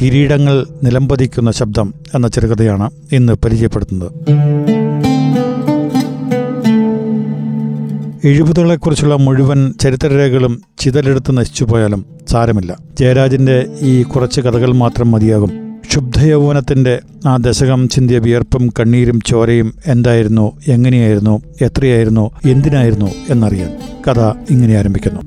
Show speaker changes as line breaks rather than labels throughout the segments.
കിരീടങ്ങൾ നിലംപതിക്കുന്ന ശബ്ദം എന്ന ചെറുകഥയാണ് ഇന്ന് പരിചയപ്പെടുത്തുന്നത്. എഴുപതുകളെക്കുറിച്ചുള്ള മുഴുവൻ ചരിത്രരേഖകളും ചിതലെടുത്ത് നശിച്ചുപോയാലും സാരമില്ല. ജയരാജിന്റെ ഈ കുറച്ച് കഥകൾ മാത്രം മതിയാകും. ക്ഷുബ്ധയൗവനത്തിന്റെ ആ ദശകം ചിന്തിയ വിയർപ്പും കണ്ണീരും ചോരയും എന്തായിരുന്നു എങ്ങനെയായിരുന്നു എത്രയായിരുന്നു എന്തിനായിരുന്നു എന്നറിയാൻ കഥ ഇങ്ങനെ ആരംഭിക്കുന്നു.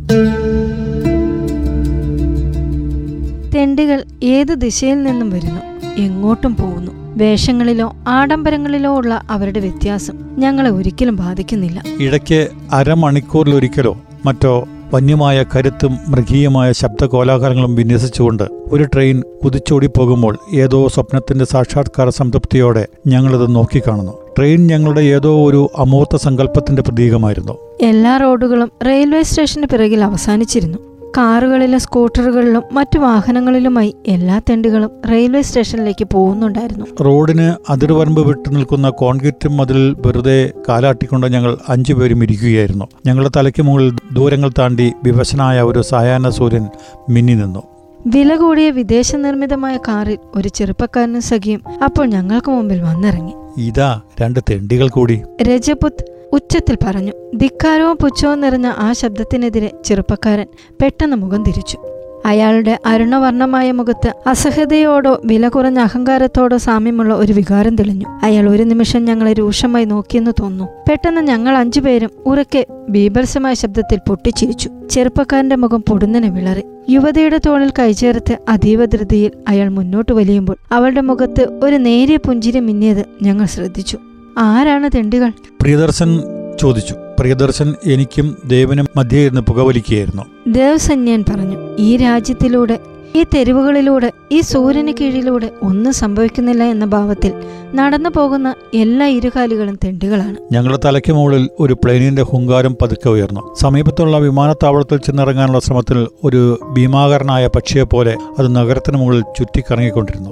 തെണ്ടികൾ ഏത് ദിശയിൽ നിന്നും വരുന്നു? എങ്ങോട്ടും പോകുന്നു. വേഷങ്ങളിലോ ആഡംബരങ്ങളിലോ ഉള്ള അവരുടെ വ്യത്യാസം ഞങ്ങളെ ഒരിക്കലും ബാധിക്കുന്നില്ല.
ഇടയ്ക്ക് അരമണിക്കൂറിലൊരിക്കലോ മറ്റോ വന്യമായ കരുത്തും മൃഗീയമായ ശബ്ദ കോലാഹലങ്ങളും വിന്യസിച്ചുകൊണ്ട് ഒരു ട്രെയിൻ കുതിച്ചോടി പോകുമ്പോൾ ഏതോ സ്വപ്നത്തിന്റെ സാക്ഷാത്കാര സംതൃപ്തിയോടെ ഞങ്ങളിത് നോക്കിക്കാണുന്നു. ട്രെയിൻ ഞങ്ങളുടെ ഏതോ ഒരു അമൂർത്ത സങ്കല്പത്തിന്റെ പ്രതീകമായിരുന്നു.
എല്ലാ റോഡുകളും റെയിൽവേ സ്റ്റേഷന് പിറകിൽ അവസാനിച്ചിരുന്നു. കാറുകളിലും സ്കൂട്ടറുകളിലും മറ്റു വാഹനങ്ങളിലുമായി എല്ലാ തെണ്ടികളും റെയിൽവേ സ്റ്റേഷനിലേക്ക് പോകുന്നുണ്ടായിരുന്നു.
റോഡിന് അതിർവരമ്പ് വിട്ടു നിൽക്കുന്ന കോൺക്രീറ്റ് മതിൽ വെറുതെ കാലാട്ടിക്കൊണ്ട് ഞങ്ങൾ അഞ്ചുപേരും ഇരിക്കുകയായിരുന്നു. ഞങ്ങളുടെ തലയ്ക്ക് മുകളിൽ ദൂരങ്ങൾ താണ്ടി വിവശനായ ഒരു സായാഹ്ന സൂര്യൻ മിന്നി നിന്നു.
വില കൂടിയ വിദേശ നിർമ്മിതമായ കാറിൽ ഒരു ചെറുപ്പക്കാരനും സഖിയും അപ്പോൾ ഞങ്ങൾക്ക് മുമ്പിൽ വന്നിറങ്ങി.
ഇതാ രണ്ട് തെണ്ടികൾ കൂടി.
രജപുത് ഉച്ചത്തിൽ പറഞ്ഞു ധിക്കാരവും പുച്ഛവും നിറഞ്ഞ ആ ശബ്ദത്തിനെതിരെ ചെറുപ്പക്കാരൻ പെട്ടെന്ന് മുഖം തിരിച്ചു. അയാളുടെ അരുണവർണമായ മുഖത്ത് അസഹതയോടോ വില കുറഞ്ഞ അഹങ്കാരത്തോടോ സാമ്യമുള്ള ഒരു വികാരം തെളിഞ്ഞു. അയാൾ ഒരു നിമിഷം ഞങ്ങളെ രൂക്ഷമായി നോക്കിയെന്ന് തോന്നുന്നു. പെട്ടെന്ന് ഞങ്ങൾ അഞ്ചുപേരും ഉറക്കെ ബീഭത്സമായ ശബ്ദത്തിൽ പൊട്ടിച്ചിരിച്ചു. ചെറുപ്പക്കാരന്റെ മുഖം പൊടുന്നനെ വിളറി. യുവതിയുടെ തോളിൽ കൈചേർത്ത് അതീവ ധൃതിയിൽ അയാൾ മുന്നോട്ട് വലിയുമ്പോൾ അവളുടെ മുഖത്ത് ഒരു നേരിയ പുഞ്ചിരി മിന്നിയത് ഞങ്ങൾ ശ്രദ്ധിച്ചു. ആരാണ് തെണ്ടികൾ?
പ്രിയദർശൻ ചോദിച്ചു. പ്രിയദർശൻ എനിക്കും ദേവനും മധ്യേ ഇരുന്ന് പുകവലിക്കുകയായിരുന്നു.
ദേവസന്യൻ പറഞ്ഞു ഈ രാജ്യത്തിലൂടെ ഈ തെരുവുകളിലൂടെ ഈ സൂര്യന് കീഴിലൂടെ ഒന്നും സംഭവിക്കുന്നില്ല എന്ന ഭാവത്തിൽ നടന്നു പോകുന്ന എല്ലാ ഇരുകാലികളും തെണ്ടികളാണ്.
ഞങ്ങളുടെ തലയ്ക്ക് മുകളിൽ ഒരു പ്ലെയിനിന്റെ ഹുങ്കാരം പതുക്കെ ഉയർന്നു. സമീപത്തുള്ള വിമാനത്താവളത്തിൽ ചെന്നിറങ്ങാനുള്ള ശ്രമത്തിൽ ഒരു ഭീമാകരനായ പക്ഷിയെ പോലെ അത് നഗരത്തിന് മുകളിൽ ചുറ്റിക്കറങ്ങിക്കൊണ്ടിരുന്നു.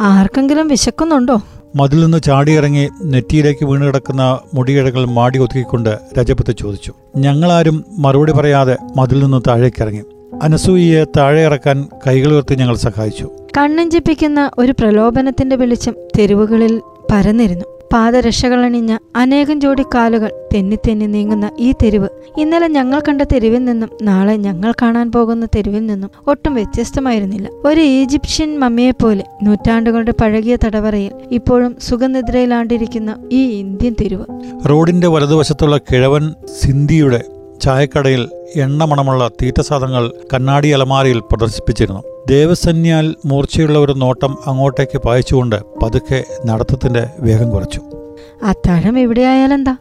ആർക്കെങ്കിലും വിശക്കുന്നുണ്ടോ?
മതിൽ നിന്ന് ചാടിയിറങ്ങി നെറ്റിയിലേക്ക് വീണ് കിടക്കുന്ന മുടിയിഴകൾ മാടി ഒതുക്കിക്കൊണ്ട് രജപത്ത് ചോദിച്ചു. ഞങ്ങളാരും മറുപടി പറയാതെ മതിൽ നിന്ന് താഴേക്കിറങ്ങി. അനസൂയിയെ താഴെ ഇറക്കാൻ കൈകൾ ഉയർത്തി ഞങ്ങൾ സഹായിച്ചു.
കണ്ണഞ്ചിപ്പിക്കുന്ന ഒരു പ്രലോഭനത്തിന്റെ വെളിച്ചം തെരുവുകളിൽ പരന്നിരുന്നു. പാദരക്ഷകളണിഞ്ഞ അനേകം ജോഡി കാലുകൾ തെന്നിത്തെന്നി നീങ്ങുന്ന ഈ തെരുവ്. ഇന്നലെ ഞങ്ങൾ കണ്ട തെരുവിൽ നിന്നും നാളെ ഞങ്ങൾ കാണാൻ പോകുന്ന തെരുവിൽ നിന്നും ഒട്ടും വ്യത്യസ്തമായിരുന്നില്ല. ഒരു ഈജിപ്ഷ്യൻ മമ്മിയെപ്പോലെ നൂറ്റാണ്ടുകളുടെ പഴകിയ തടവറയിൽ ഇപ്പോഴും സുഖനിദ്രയിലാണ്ടിരിക്കുന്ന ഈ ഇന്ത്യൻ തെരുവ്.
റോഡിന്റെ വലതുവശത്തുള്ള കിഴവൻ സിന്ധിയുടെ ചായക്കടയിൽ എണ്ണമണമുള്ള തീറ്റസാധനങ്ങൾ കണ്ണാടി അലമാരയിൽ പ്രദർശിപ്പിച്ചിരുന്നു. ദേവസന്യാൽ മൂർച്ചയുള്ള ഒരു നോട്ടം അങ്ങോട്ടേക്ക് പായിച്ചുകൊണ്ട് പതുക്കെ നടത്തത്തിന്റെ വേഗം കുറച്ചു.
അത്താഴം എവിടെയായാലെന്താ?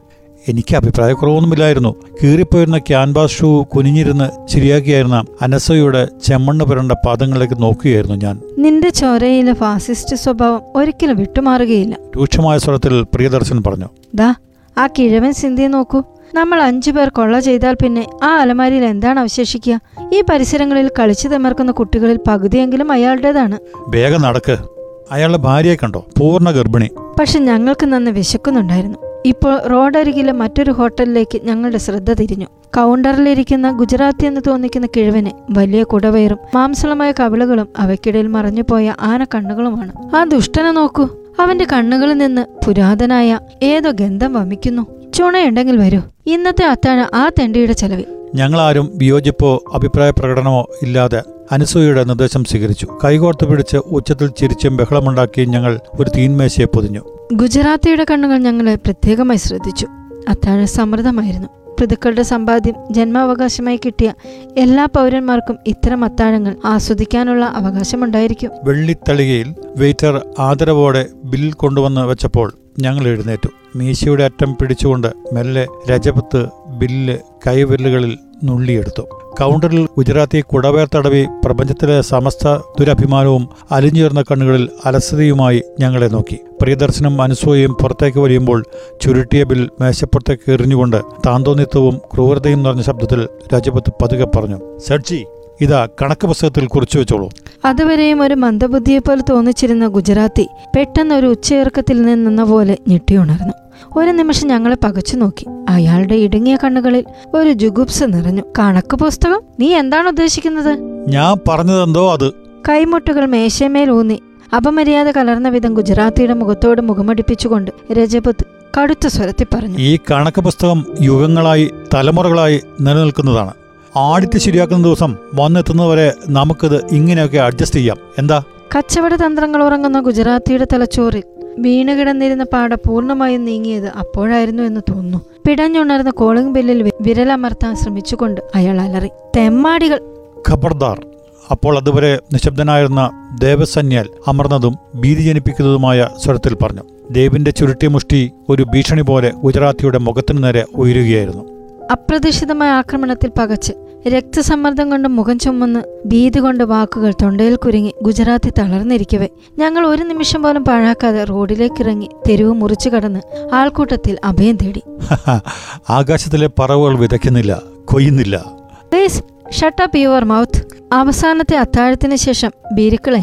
എനിക്ക് അഭിപ്രായക്കുറവൊന്നുമില്ലായിരുന്നു. കീറിപ്പോയിരുന്ന ക്യാൻവാസ് ഷൂ കുനിഞ്ഞിരുന്ന് ശരിയാക്കിയായിരുന്ന അനസയുടെ ചെമ്മണ്ണ് പുരണ്ട പാദങ്ങളിലേക്ക് നോക്കുകയായിരുന്നു ഞാൻ.
നിന്റെ ചോരയിലെ ഫാസിസ്റ്റ് സ്വഭാവം ഒരിക്കലും വിട്ടുമാറുകയില്ല.
രൂക്ഷമായ സ്വരത്തിൽ പ്രിയദർശൻ പറഞ്ഞു.
ദാ ആ കിഴവൻ സിന്ധിയെ നോക്കൂ. നമ്മൾ അഞ്ചു പേർ കൊള്ള ചെയ്താൽ പിന്നെ ആ അലമാരിയിൽ എന്താണ് അവശേഷിക്കുക? ഈ പരിസരങ്ങളിൽ കളിച്ചു തിമർക്കുന്ന കുട്ടികളിൽ പകുതിയെങ്കിലും അയാളുടേതാണ്.
വേഗം നടക്ക്. അയാളുടെ ഭാര്യയെ കണ്ടോ? പൂർണ ഗർഭിണി.
പക്ഷെ ഞങ്ങൾക്ക് നന്ന് വിശക്കുന്നുണ്ടായിരുന്നു. ഇപ്പോൾ റോഡരികിലെ മറ്റൊരു ഹോട്ടലിലേക്ക് ഞങ്ങളുടെ ശ്രദ്ധ തിരിഞ്ഞു. കൗണ്ടറിലിരിക്കുന്ന ഗുജറാത്തി എന്ന് തോന്നിക്കുന്ന കിഴവന് വലിയ കുടവയറും മാംസളമായ കവിളുകളും അവയ്ക്കിടയിൽ മറഞ്ഞുപോയ ആന കണ്ണുകളുമാണ്. ആ ദുഷ്ടനെ നോക്കൂ. അവന്റെ കണ്ണുകളിൽ നിന്ന് പുരാതനായ ഏതോ ഗന്ധം വമിക്കുന്നു. ചുണയുണ്ടെങ്കിൽ വരൂ. ഇന്നത്തെ അത്താണ് ആ തെണ്ടിയുടെ ചെലവിൽ.
ഞങ്ങളാരും വിയോജിപ്പോ അഭിപ്രായ പ്രകടനമോ ഇല്ലാതെ അനസൂയയുടെ നിർദ്ദേശം സ്വീകരിച്ചു. കൈകോർത്ത് പിടിച്ച് ഉച്ചത്തിൽ ചിരിച്ചും ബഹളമുണ്ടാക്കിയും ഞങ്ങൾ ഒരു തീന്മേശയെ പൊതിഞ്ഞു.
ഗുജറാത്തിയുടെ കണ്ണുകൾ ഞങ്ങളെ പ്രത്യേകമായി ശ്രദ്ധിച്ചു. അത്താഴ സമൃദ്ധമായിരുന്നു. പിതൃക്കളുടെ സമ്പാദ്യം ജന്മാവകാശമായി കിട്ടിയ എല്ലാ പൗരന്മാർക്കും ഇത്തരം അത്താഴങ്ങൾ ആസ്വദിക്കാനുള്ള അവകാശമുണ്ടായിരിക്കും.
വെള്ളിത്തളികയിൽ വെയിറ്റർ ആദരവോടെ ബിൽ കൊണ്ടുവന്ന് വെച്ചപ്പോൾ ഞങ്ങൾ എഴുന്നേറ്റു. മീശയുടെ അറ്റം പിടിച്ചുകൊണ്ട് മെല്ലെ രജപത്ത് ബില്ല് കൈവിരലുകളിൽ നുള്ളിയെടുത്തു. കൗണ്ടറിൽ ഗുജറാത്തി കുടവേർ തടവി പ്രപഞ്ചത്തിലെ സമസ്ത ദുരഭിമാനവും അലിഞ്ഞുയർന്ന കണ്ണുകളിൽ അലസതയുമായി ഞങ്ങളെ നോക്കി. പ്രിയദർശനം അനുസൂയയും പുറത്തേക്ക് വലിയുമ്പോൾ ചുരുട്ടിയ ബിൽ മേശപ്പുറത്തേക്ക് എറിഞ്ഞുകൊണ്ട് താന്തോന്നിത്വവും ക്രൂരതയും നിറഞ്ഞ ശബ്ദത്തിൽ രജപത്ത് പതുക്കെ പറഞ്ഞു സർജി ഇതാ കണക്ക് പുസ്തകത്തിൽ കുറിച്ചു വെച്ചോളൂ.
അതുവരെയും ഒരു മന്ദബുദ്ധിയെപ്പോലെ തോന്നിച്ചിരുന്ന ഗുജറാത്തി പെട്ടെന്ന് ഒരു ഉച്ചയിറക്കത്തിൽ നിന്നെന്ന പോലെ ഞെട്ടിയുണർന്നു ഒരു നിമിഷം ഞങ്ങളെ പകച്ചു നോക്കി. അയാളുടെ ഇടുങ്ങിയ കണ്ണുകളിൽ ഒരു ജുഗുപ്സ നിറഞ്ഞു. കണക്ക് പുസ്തകം? നീ എന്താണ് ഉദ്ദേശിക്കുന്നത്?
ഞാൻ പറഞ്ഞതെന്തോ അത്.
കൈമുട്ടുകൾ മേശമേൽ ഊന്നി. അപമര്യാദ കലർന്ന വിധം ഗുജറാത്തിയുടെ മുഖത്തോട് മുഖമടിപ്പിച്ചുകൊണ്ട് രജപുത് കടുത്ത സ്വരത്തിൽ പറഞ്ഞു.
ഈ കണക്ക് പുസ്തകം യുഗങ്ങളായി തലമുറകളായി നിലനിൽക്കുന്നതാണ്. ആടിറ്റ് ശരിയാക്കുന്ന ദിവസം വന്നെത്തുന്നവരെ നമുക്കിത് ഇങ്ങനെയൊക്കെ അഡ്ജസ്റ്റ് ചെയ്യാം. എന്താ?
കച്ചവട തന്ത്രങ്ങൾ ഉറങ്ങുന്ന ഗുജറാത്തിയുടെ തലച്ചോറിൽ വീണുകിടന്നിരുന്ന പാട പൂർണമായും നീങ്ങിയത് അപ്പോഴായിരുന്നു എന്ന് തോന്നുന്നു. പിടഞ്ഞുണർന്ന കോളിംഗ് ബില്ലിൽ വിരലമർത്താൻ ശ്രമിച്ചുകൊണ്ട് അയാൾ അലറി. തെമ്മാടികൾ!
ഖബർദാർ. അപ്പോൾ അതുവരെ നിശബ്ദനായിരുന്ന ദേവസന്യാൽ അമർന്നതും ഭീതി ജനിപ്പിക്കുന്നതുമായ സ്വരത്തിൽ പറഞ്ഞു. ദേവിന്റെ ചുരുട്ടിയ മുഷ്ടി ഒരു ഭീഷണി പോലെ ഗുജറാത്തിയുടെ മുഖത്തിനു നേരെ ഉയരുകയായിരുന്നു.
അപ്രതീക്ഷിതമായ ആക്രമണത്തിൽ പകച്ച് രക്തസമ്മർദ്ദം കൊണ്ട് മുഖം ചുമന്ന് ഭീതി കൊണ്ട് വാക്കുകൾ തൊണ്ടയിൽ കുരുങ്ങി ഗുജറാത്തി തളർന്നിരിക്കവേ. ഞങ്ങൾ ഒരു നിമിഷം പോലും പാഴാക്കാതെ റോഡിലേക്ക് ഇറങ്ങി തെരുവ് മുറിച്ചു കടന്ന് ആൾക്കൂട്ടത്തിൽ അഭയം തേടി.
ആകാശത്തിലെ പറവുകൾ വിതയ്ക്കുന്നില്ല കൊയ്യുന്നില്ല.
യുവർ മൗത്ത് അവസാനത്തെ അത്താഴത്തിന് ശേഷം ബീരുക്കളെ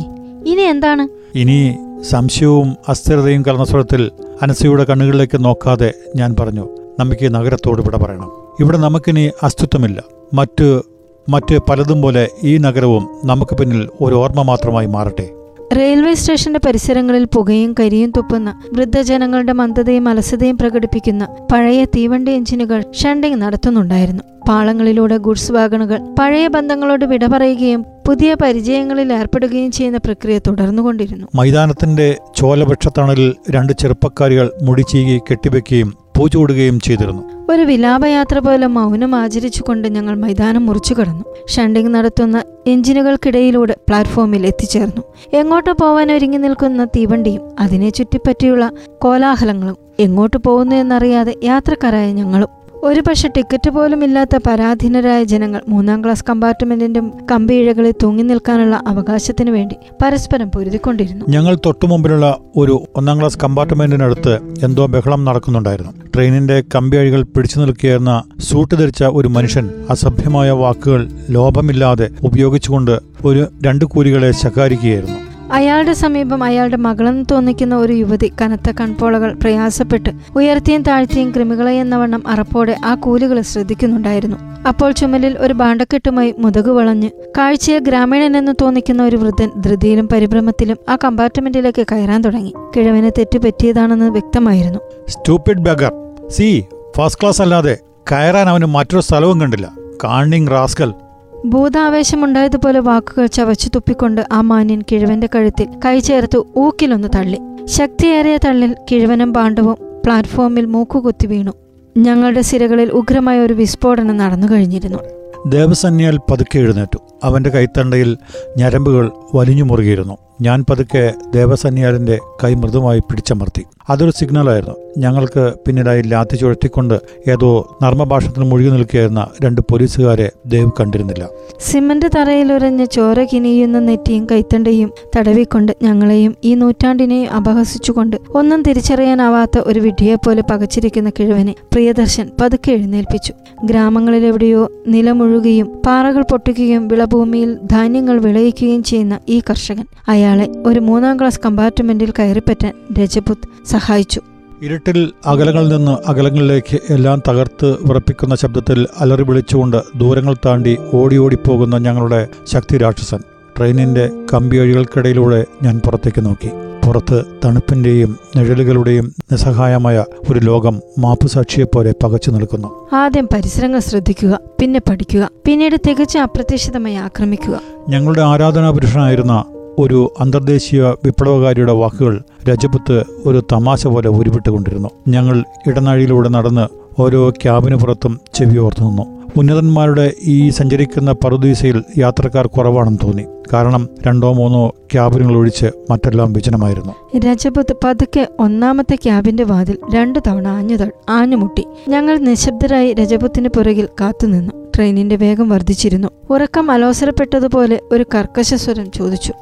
ഇനി എന്താണ്?
ഇനി സംശയവും അസ്ഥിരതയും കലർന്ന സ്വരത്തിൽ അനസയുടെ കണ്ണുകളിലേക്ക് നോക്കാതെ ഞാൻ പറഞ്ഞു നമുക്ക് ഈ നഗരത്തോട് ഇവിടെ പറയണം. ഇവിടെ നമുക്കിനി അസ്തിത്വമില്ല. മറ്റ് മറ്റ് പലതും പോലെ ഈ നഗരവും നമുക്ക് പിന്നിൽ ഒരു ഓർമ്മ മാത്രമായി മാറട്ടെ.
റെയിൽവേ സ്റ്റേഷന്റെ പരിസരങ്ങളിൽ പുകയും കരിയും തുപ്പുന്ന വൃദ്ധജനങ്ങളുടെ മന്ദതയും അലസതയും പ്രകടിപ്പിക്കുന്ന പഴയ തീവണ്ടി എഞ്ചിനുകൾ ഷണ്ടിങ് നടത്തുന്നുണ്ടായിരുന്നു. പാളങ്ങളിലൂടെ ഗുഡ്സ് വാഗണുകൾ പഴയ ബന്ധങ്ങളോട് വിട പറയുകയും പുതിയ പരിചയങ്ങളിൽ ഏർപ്പെടുകയും ചെയ്യുന്ന പ്രക്രിയ തുടർന്നുകൊണ്ടിരുന്നു.
മൈതാനത്തിന്റെ ചോലവൃക്ഷത്തണലിൽ രണ്ട് ചെറുപ്പക്കാരികൾ മുടിച്ചീകി കെട്ടിവെക്കുകയും പൂച്ചൂടുകയും ചെയ്തിരുന്നു.
ഒരു വിലാപയാത്ര പോലെ മൗനം ആചരിച്ചുകൊണ്ട് ഞങ്ങൾ മൈതാനം മുറിച്ചു കടന്നു. ഷണ്ടിങ് നടത്തുന്ന എഞ്ചിനുകൾക്കിടയിലൂടെ പ്ലാറ്റ്ഫോമിൽ എത്തിച്ചേർന്നു. എങ്ങോട്ട് പോവാൻ ഒരുങ്ങി നിൽക്കുന്ന തീവണ്ടിയും അതിനെ ചുറ്റിപ്പറ്റിയുള്ള കോലാഹലങ്ങളും എങ്ങോട്ട് പോകുന്നു എന്നറിയാതെ യാത്രക്കാരായ ഞങ്ങളും ഒരു പക്ഷെ ടിക്കറ്റ് പോലും ഇല്ലാത്ത പരാധീനരായ ജനങ്ങൾ മൂന്നാം ക്ലാസ് കമ്പാർട്ട്മെന്റിന്റെ കമ്പിയിഴകളിൽ തൂങ്ങി നിൽക്കാനുള്ള അവകാശത്തിനു വേണ്ടി പരസ്പരം പൊരുതിക്കൊണ്ടിരുന്നു.
ഞങ്ങൾ തൊട്ടുമുമ്പിലുള്ള ഒരു ഒന്നാം ക്ലാസ് കമ്പാർട്ട്മെന്റിനടുത്ത് എന്തോ ബഹളം നടക്കുന്നുണ്ടായിരുന്നു. ട്രെയിനിന്റെ കമ്പിയഴികൾ പിടിച്ചു നിൽക്കുകയെന്ന സൂട്ട് ധരിച്ച ഒരു മനുഷ്യൻ അസഭ്യമായ വാക്കുകൾ ലോഭമില്ലാതെ ഉപയോഗിച്ചുകൊണ്ട് ഒരു രണ്ട് കൂലികളെ ശകാരിക്കുകയായിരുന്നു.
അയാളുടെ സമീപം അയാളുടെ മകളെന്ന് തോന്നിക്കുന്ന ഒരു യുവതി കനത്ത കൺപോളകൾ പ്രയാസപ്പെട്ട് ഉയർത്തിയും താഴ്ത്തിയും കൃമികളെ എന്ന വണ്ണം അറപ്പോടെ ആ കൂലികളെ ശ്രദ്ധിക്കുന്നുണ്ടായിരുന്നു. അപ്പോൾ ചുമലിൽ ഒരു ബാണ്ടക്കെട്ടുമായി മുതകു വളഞ്ഞ് കാഴ്ചയെ ഗ്രാമീണനെന്ന് തോന്നിക്കുന്ന ഒരു വൃദ്ധൻ ധൃതിയിലും പരിഭ്രമത്തിലും ആ കമ്പാർട്ട്മെന്റിലേക്ക് കയറാൻ തുടങ്ങി. കിഴവന് തെറ്റുപറ്റിയതാണെന്ന് വ്യക്തമായിരുന്നു.
Stupid bugger see first class അല്ലാതെ കയറാൻ അവന് മറ്റൊരു സ്ഥലവും കണ്ടില്ല. കാണിങ് റാസ്കൽ
ഭൂതാവേശമുണ്ടായതുപോലെ വാക്കുകൾ ചവച്ചു തുപ്പിക്കൊണ്ട് ആ മാന്യൻ കിഴവന്റെ കഴുത്തിൽ കൈ ചേർത്ത് ഊക്കിലൊന്ന് തള്ളി. ശക്തിയേറിയ തള്ളിൽ കിഴവനും പാണ്ഡവും പ്ലാറ്റ്ഫോമിൽ മൂക്കുകുത്തി വീണു. ഞങ്ങളുടെ സിരകളിൽ ഉഗ്രമായ ഒരു വിസ്ഫോടനം നടന്നു കഴിഞ്ഞിരുന്നു.
ദേവസന്യാൽ പതുക്കെ എഴുന്നേറ്റു. അവന്റെ കൈത്തണ്ടയിൽ ഞരമ്പുകൾ വലിഞ്ഞു മുറുകിയിരുന്നു ഞാൻ പതുക്കെ ദേവസന്യാലിന്റെ കൈ മൃദുമായി പിടിച്ചമർത്തി. അതൊരു സിഗ്നലായിരുന്നു. ഞങ്ങൾക്ക് പിന്നീടായി ലാത്തി ചുഴറ്റിക്കൊണ്ട് ഏതോ നർമ്മഭാഷത്തിൽ മുഴുകി നിൽക്കുകയായിരുന്ന രണ്ട് പോലീസുകാരെ ദേവ് കണ്ടിരുന്നില്ല.
സിമന്റ് തറയിലുരഞ്ഞ ചോര കിനിയുന്ന നെറ്റിയും കൈത്തണ്ടയും തടവിക്കൊണ്ട് ഞങ്ങളെയും ഈ നൂറ്റാണ്ടിനെയും അപഹസിച്ചുകൊണ്ട് ഒന്നും തിരിച്ചറിയാനാവാത്ത ഒരു വിഡ്ഢിയെപ്പോലെ പകച്ചിരിക്കുന്ന കിഴവനെ പ്രിയദർശൻ പതുക്കെ എഴുന്നേൽപ്പിച്ചു. ഗ്രാമങ്ങളിലെവിടെയോ നിലമുഴുകയും പാറകൾ പൊട്ടിക്കുകയും വിളഭൂമിയിൽ ധാന്യങ്ങൾ വിളയിക്കുകയും ചെയ്യുന്ന ഈ കർഷകൻ അയാളെ ഒരു മൂന്നാം ക്ലാസ് കമ്പാർട്ട്മെന്റിൽ കയറിപ്പറ്റാൻ രജപുത് സഹായിച്ചു.
ഇരുട്ടിൽ അകലങ്ങളിൽ നിന്ന് അകലങ്ങളിലേക്ക് എല്ലാം തകർത്ത് വിറപ്പിക്കുന്ന ശബ്ദത്തിൽ അലറി വിളിച്ചുകൊണ്ട് ദൂരങ്ങൾ താണ്ടി ഓടി ഓടിപ്പോകുന്ന ഞങ്ങളുടെ ശക്തി രാക്ഷസൻ. ട്രെയിനിന്റെ കമ്പിയഴികൾക്കിടയിലൂടെ ഞാൻ പുറത്തേക്ക് നോക്കി. പുറത്ത് തണുപ്പിന്റെയും നിഴലുകളുടെയും നിസ്സഹായമായ ഒരു ലോകം മാപ്പുസാക്ഷിയെപ്പോലെ പകച്ചു നിൽക്കുന്നു.
ആദ്യം പരിസരങ്ങൾ ശ്രദ്ധിക്കുക പിന്നെ പഠിക്കുക പിന്നീട് തികച്ചും അപ്രതീക്ഷിതമായി ആക്രമിക്കുക.
ഞങ്ങളുടെ ആരാധനാപുരുഷനായിരുന്ന ഒരു അന്തർദേശീയ വിപ്ലവകാരിയുടെ വാക്കുകൾ രജപുത്ത് ഒരു തമാശ പോലെ ഉരുവിട്ടുകൊണ്ടിരുന്നു. ഞങ്ങൾ ഇടനാഴിയിലൂടെ നടന്ന് ഓരോ ക്യാബിന് പുറത്തും ചെവിയോർത്തു നിന്നു ഉന്നതന്മാരുടെ ഈ സഞ്ചരിക്കുന്ന പറുദീസയിൽ യാത്രക്കാർ കുറവാണെന്ന് തോന്നി. കാരണം രണ്ടോ മൂന്നോ ക്യാബിനുകൾ ഒഴിച്ച് മറ്റെല്ലാം വിജനമായിരുന്നു.
രജപുത് പതുക്കെ ഒന്നാമത്തെ ക്യാബിന്റെ വാതിൽ രണ്ടു തവണ ആഞ്ഞു ആഞ്ഞുമുട്ടി. ഞങ്ങൾ നിശബ്ദരായി രജപുത്തിന് പുറകിൽ കാത്തുനിന്നു ട്രെയിനിന്റെ വേഗം വർദ്ധിച്ചിരുന്നു. ഉറക്കം അലോസരപ്പെട്ടതുപോലെ ഒരു
കർക്കശ സ്വരം ചോദിച്ചു.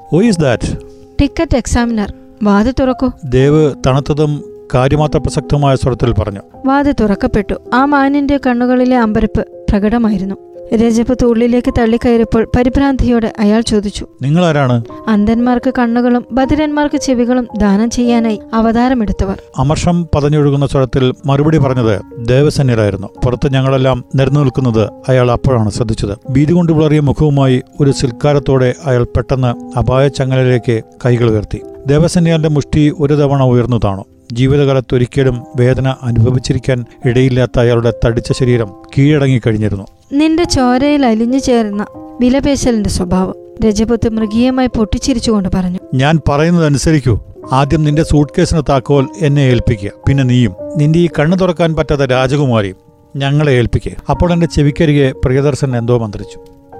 ടിക്കറ്റ് എക്സാമിനർ വാതിൽ തുറക്കൂ.
ദേവ് തണുത്തതും കാര്യമാത്ര പ്രസക്തമായ സ്വരത്തിൽ പറഞ്ഞു.
വാതിൽ തുറക്കപ്പെട്ടു. ആ മാനിന്റെ കണ്ണുകളിലെ അമ്പരപ്പ് പ്രകടമായിരുന്നു. രജപുത്ത് ഉള്ളിലേക്ക് തള്ളിക്കയറിയപ്പോൾ പരിഭ്രാന്തിയോടെ അയാൾ ചോദിച്ചു
നിങ്ങൾ ആരാണ്
അന്ധന്മാർക്ക് കണ്ണുകളും ബധിരന്മാർക്ക് ചെവികളും ദാനം ചെയ്യാനായി അവതാരമെടുത്തവർ.
അമർഷം പതഞ്ഞൊഴുകുന്ന സ്വരത്തിൽ മറുപടി പറഞ്ഞത് ദേവസന്യരായിരുന്നു പുറത്ത് ഞങ്ങളെല്ലാം നിരന്നു നിൽക്കുന്നത് അയാൾ അപ്പോഴാണ് ശ്രദ്ധിച്ചത്. ഭീതി കൊണ്ട് വിളറിയ മുഖവുമായി ഒരു സിൽക്കാരത്തോടെ അയാൾ പെട്ടെന്ന് അപായ ചങ്ങലയിലേക്ക് കൈകൾ ഉയർത്തി. ദേവസന്യാന്റെ മുഷ്ടി ഒരു തവണ ഉയർന്നു താണു. ജീവിതകാലത്ത് ഒരിക്കലും വേദന അനുഭവിച്ചിരിക്കാൻ ഇടയില്ലാത്ത അയാളുടെ തടിച്ച ശരീരം കീഴടങ്ങിക്കഴിഞ്ഞിരുന്നു
നിന്റെ ചോരയിൽ അലിഞ്ഞു ചേർന്ന വിലപേശലിന്റെ സ്വഭാവം രജപുത്ത് മൃഗീയമായി പൊട്ടിച്ചിരിച്ചുകൊണ്ട് പറഞ്ഞു.
ഞാൻ പറയുന്നത് അനുസരിക്കൂ ആദ്യം നിന്റെ സൂട്ട് കേസിന് താക്കോൽ എന്നെ ഏൽപ്പിക്കുക. പിന്നെ നീയും. നിന്റെ ഈ കണ്ണു തുറക്കാൻ പറ്റാത്ത രാജകുമാരിയും ഞങ്ങളെ ഏൽപ്പിക്കുക. അപ്പോൾ എന്റെ ചെവിക്കരികെ പ്രിയദർശൻ എന്തോ മന്ത്രിച്ചു.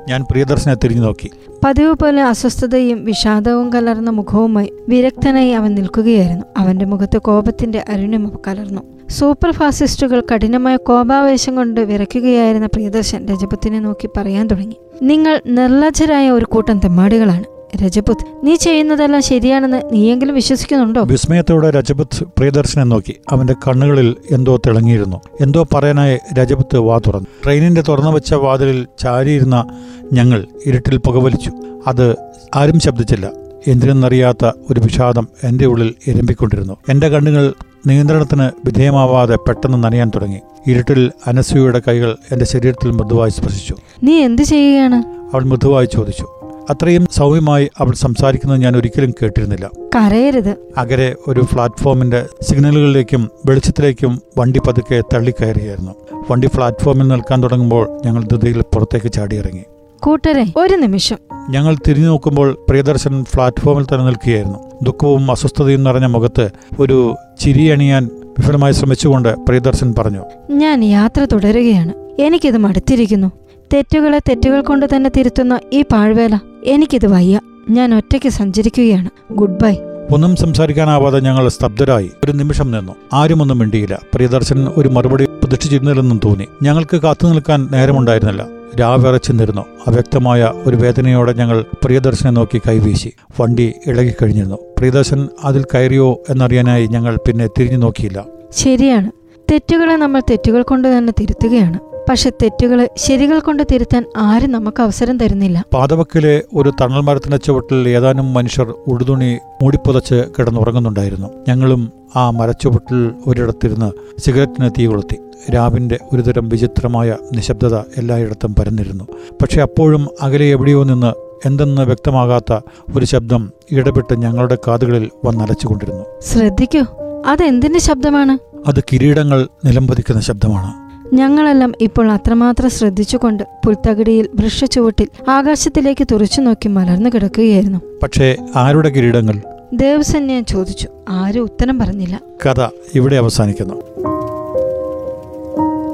ഞാൻ പ്രിയദർശനെ തിരിഞ്ഞു നോക്കി.
പതിവ് പോലെ അസ്വസ്ഥതയും വിഷാദവും കലർന്ന മുഖവുമായി വിരക്തനായി അവൻ നിൽക്കുകയായിരുന്നു. അവന്റെ മുഖത്ത് കോപത്തിന്റെ അരുണിമ കലർന്നു. സൂപ്പർ ഫാസിസ്റ്റുകൾ കഠിനമായ കോപാവേശം കൊണ്ട് വിറയ്ക്കുകയായിരുന്ന പ്രിയദർശൻ രജപത്തിനെ നോക്കി പറയാൻ തുടങ്ങി. നിങ്ങൾ നിർലജ്ജരായ ഒരു കൂട്ടം തെമ്മാടികളാണ്. രജപുത്ത് നീ ചെയ്യുന്നതെല്ലാം ശരിയാണെന്ന് നീയെങ്കിലും വിശ്വസിക്കുന്നുണ്ടോ?
വിസ്മയത്തോടെ രജപുത് പ്രിയദർശനെ നോക്കി. അവന്റെ കണ്ണുകളിൽ എന്തോ തിളങ്ങിയിരുന്നു. എന്തോ പറയാനായി രജപുത്ത് വാ തുറന്നു. ട്രെയിനിന്റെ തുറന്നു വെച്ച വാതിലിൽ ചാരിയിരുന്ന ഞങ്ങൾ ഇരുട്ടിൽ പുകവലിച്ചു. അത് ആരും ശബ്ദിച്ചില്ല. എന്തിനെന്നറിയാത്ത ഒരു വിഷാദം എന്റെ ഉള്ളിൽ ഇരമ്പിക്കൊണ്ടിരുന്നു എന്റെ കണ്ണുകൾ നിയന്ത്രണത്തിന് വിധേയമാവാതെ പെട്ടെന്ന് നനയാൻ തുടങ്ങി. ഇരുട്ടിൽ അനസൂയയുടെ കൈകൾ എന്റെ ശരീരത്തിൽ മൃദുവായി സ്പർശിച്ചു.
നീ എന്ത് ചെയ്യുകയാണ്?
അവൾ മൃദുവായി ചോദിച്ചു. അത്രയും സൗമ്യമായി അവൾ സംസാരിക്കുന്നത് ഞാൻ ഒരിക്കലും കേട്ടിരുന്നില്ല.
കരയരുത്.
അകരെ ഒരു പ്ലാറ്റ്ഫോമിന്റെ സിഗ്നലുകളിലേക്കും വെളിച്ചത്തിലേക്കും വണ്ടി പതുക്കെ തള്ളിക്കയറിയായിരുന്നു. വണ്ടി പ്ലാറ്റ്ഫോമിൽ നിൽക്കാൻ തുടങ്ങുമ്പോൾ ഞങ്ങൾ ധൃതിയിൽ പുറത്തേക്ക് ചാടിയിറങ്ങി.
കൂട്ടരെ ഒരു നിമിഷം.
ഞങ്ങൾ തിരിഞ്ഞു നോക്കുമ്പോൾ പ്രിയദർശൻ പ്ലാറ്റ്ഫോമിൽ തന്നെ നിൽക്കുകയായിരുന്നു. ദുഃഖവും അസ്വസ്ഥതയും നിറഞ്ഞ മുഖത്ത് ഒരു ചിരിയണിയാൻ വിഫലമായി ശ്രമിച്ചുകൊണ്ട് പ്രിയദർശൻ പറഞ്ഞു
ഞാൻ യാത്ര തുടരുകയാണ്. എനിക്കിത് മടുത്തിരിക്കുന്നു. തെറ്റുകളെ തെറ്റുകൾ കൊണ്ട് തന്നെ തിരുത്തുന്ന ഈ പാഴ്വേല. എനിക്കിത് വയ്യ. ഞാൻ ഒറ്റയ്ക്ക് സഞ്ചരിക്കുകയാണ്. Goodbye.
ഒന്നും സംസാരിക്കാനാവാതെ ഞങ്ങൾ സ്തബ്ധരായി. ഒരു നിമിഷം നിന്നു. ആരുമൊന്നും മിണ്ടിയില്ല. പ്രിയദർശൻ ഒരു മറുപടി പ്രതീക്ഷിച്ചിരുന്നില്ലെന്നും തോന്നി. ഞങ്ങൾക്ക് കാത്തു നിൽക്കാൻ നേരമുണ്ടായിരുന്നില്ല. രാവിറച്ചിരുന്നു അവ്യക്തമായ ഒരു വേദനയോടെ ഞങ്ങൾ പ്രിയദർശനെ നോക്കി കൈവീശി. വണ്ടി ഇളകിക്കഴിഞ്ഞിരുന്നു. പ്രിയദർശൻ അതിൽ കയറിയോ എന്നറിയാനായി ഞങ്ങൾ പിന്നെ തിരിഞ്ഞു നോക്കിയില്ല.
ശരിയാണ്. തെറ്റുകളെ നമ്മൾ തെറ്റുകൾ കൊണ്ട് തന്നെ തിരുത്തുകയാണ്. പക്ഷെ തെറ്റുകളെ ശരികൾ കൊണ്ട് തിരുത്താൻ ആരും നമുക്ക് അവസരം തരുന്നില്ല.
പാതവക്കിലെ ഒരു തണൽ മരത്തിന്റെ ചുവട്ടിൽ ഏതാനും മനുഷ്യർ ഉടുതുണി മൂടിപ്പുതച്ച് കിടന്നുറങ്ങുന്നുണ്ടായിരുന്നു. ഞങ്ങളും ആ മരച്ചുവട്ടിൽ ഒരിടത്തിരുന്ന് സിഗരറ്റിന് തീ കൊളുത്തി. രാവിന്റെ ഒരുതരം വിചിത്രമായ നിശബ്ദത എല്ലായിടത്തും പരന്നിരുന്നു. പക്ഷെ അപ്പോഴും അകലെ എവിടെയോ നിന്ന് എന്തെന്ന് വ്യക്തമാകാത്ത ഒരു ശബ്ദം ഇടപെട്ട് ഞങ്ങളുടെ കാതുകളിൽ വന്നലച്ചുകൊണ്ടിരുന്നു.
ശ്രദ്ധിക്കൂ അതെന്തിന്റെ ശബ്ദമാണ്?
അത് കിരീടങ്ങൾ നിലംപതിക്കുന്ന ശബ്ദമാണ്.
ഞങ്ങളെല്ലാം ഇപ്പോൾ അത്രമാത്രം ശ്രദ്ധിച്ചുകൊണ്ട് പുൽത്തകിടിയിൽ വൃക്ഷച്ചുവട്ടിൽ ആകാശത്തിലേക്ക് തുറച്ചു നോക്കി മലർന്നു കിടക്കുകയായിരുന്നു.
പക്ഷേ ആരുടെ കിരീടങ്ങൾ?
ദേവസന്യാൻ ചോദിച്ചു. ആരും ഉത്തരം പറഞ്ഞില്ല.
കഥ ഇവിടെ അവസാനിക്കുന്നു.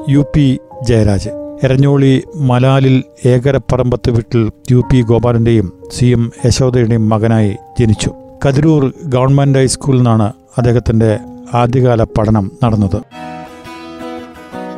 യു പി ജയരാജ് എരഞ്ഞോളി മലാലിൽ ഏകരപ്പറമ്പത്ത് വീട്ടിൽ യു പി ഗോപാലന്റെയും സി എം യശോദയുടെയും മകനായി ജനിച്ചു. കതിരൂർ ഗവൺമെന്റ് ഹൈസ്കൂളിൽ നിന്നാണ് അദ്ദേഹത്തിന്റെ ആദ്യകാല പഠനം നടന്നത്.